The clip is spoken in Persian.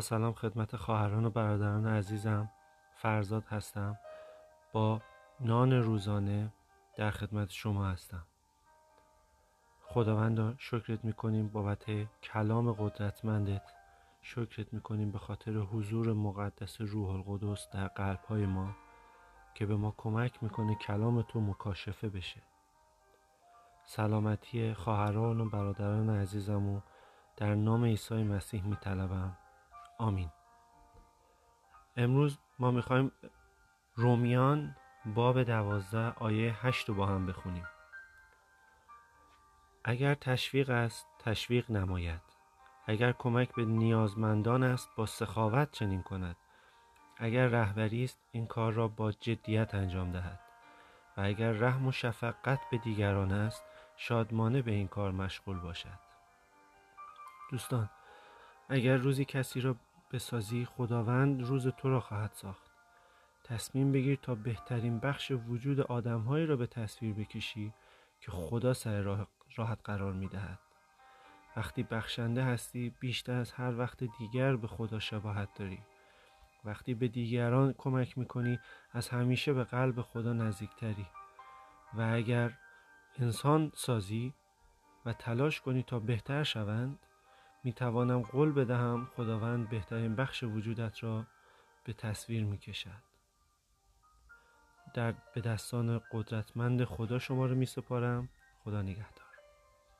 سلام خدمت خواهران و برادران عزیزم. فرزاد هستم. با نان روزانه در خدمت شما هستم. خداوند شکرت می‌کنیم بابت کلام قدرتمندت. شکرت می‌کنیم به خاطر حضور مقدس روح القدس در قلب های ما که به ما کمک می‌کنه کلام تو مکاشفه بشه. سلامتی خواهران و برادران عزیزم و در نام عیسی مسیح میطلبم. آمین. امروز ما می‌خوایم رومیان باب دوازده آیه هشت رو با هم بخونیم. اگر تشویق است تشویق نماید. اگر کمک به نیازمندان است با سخاوت چنین کند. اگر رهبری است این کار را با جدیت انجام دهد. و اگر رحم و شفقت به دیگران است شادمانه به این کار مشغول باشد. دوستان اگر روزی کسی را بسازی خداوند روز تو را خواهد ساخت تصمیم بگیر تا بهترین بخش وجود آدمهایی را به تصویر بکشی که خدا سر راحت قرار می دهد. وقتی بخشنده هستی بیشتر از هر وقت دیگر به خدا شباهت داری. وقتی به دیگران کمک می‌کنی از همیشه به قلب خدا نزدیکتری و اگر انسان سازی و تلاش کنی تا بهتر شوند می توانم قول بدهم خداوند بهترین بخش وجودت را به تصویر می کشد. در به دستان قدرتمند خدا شما رو می سپارم خدا نگهدار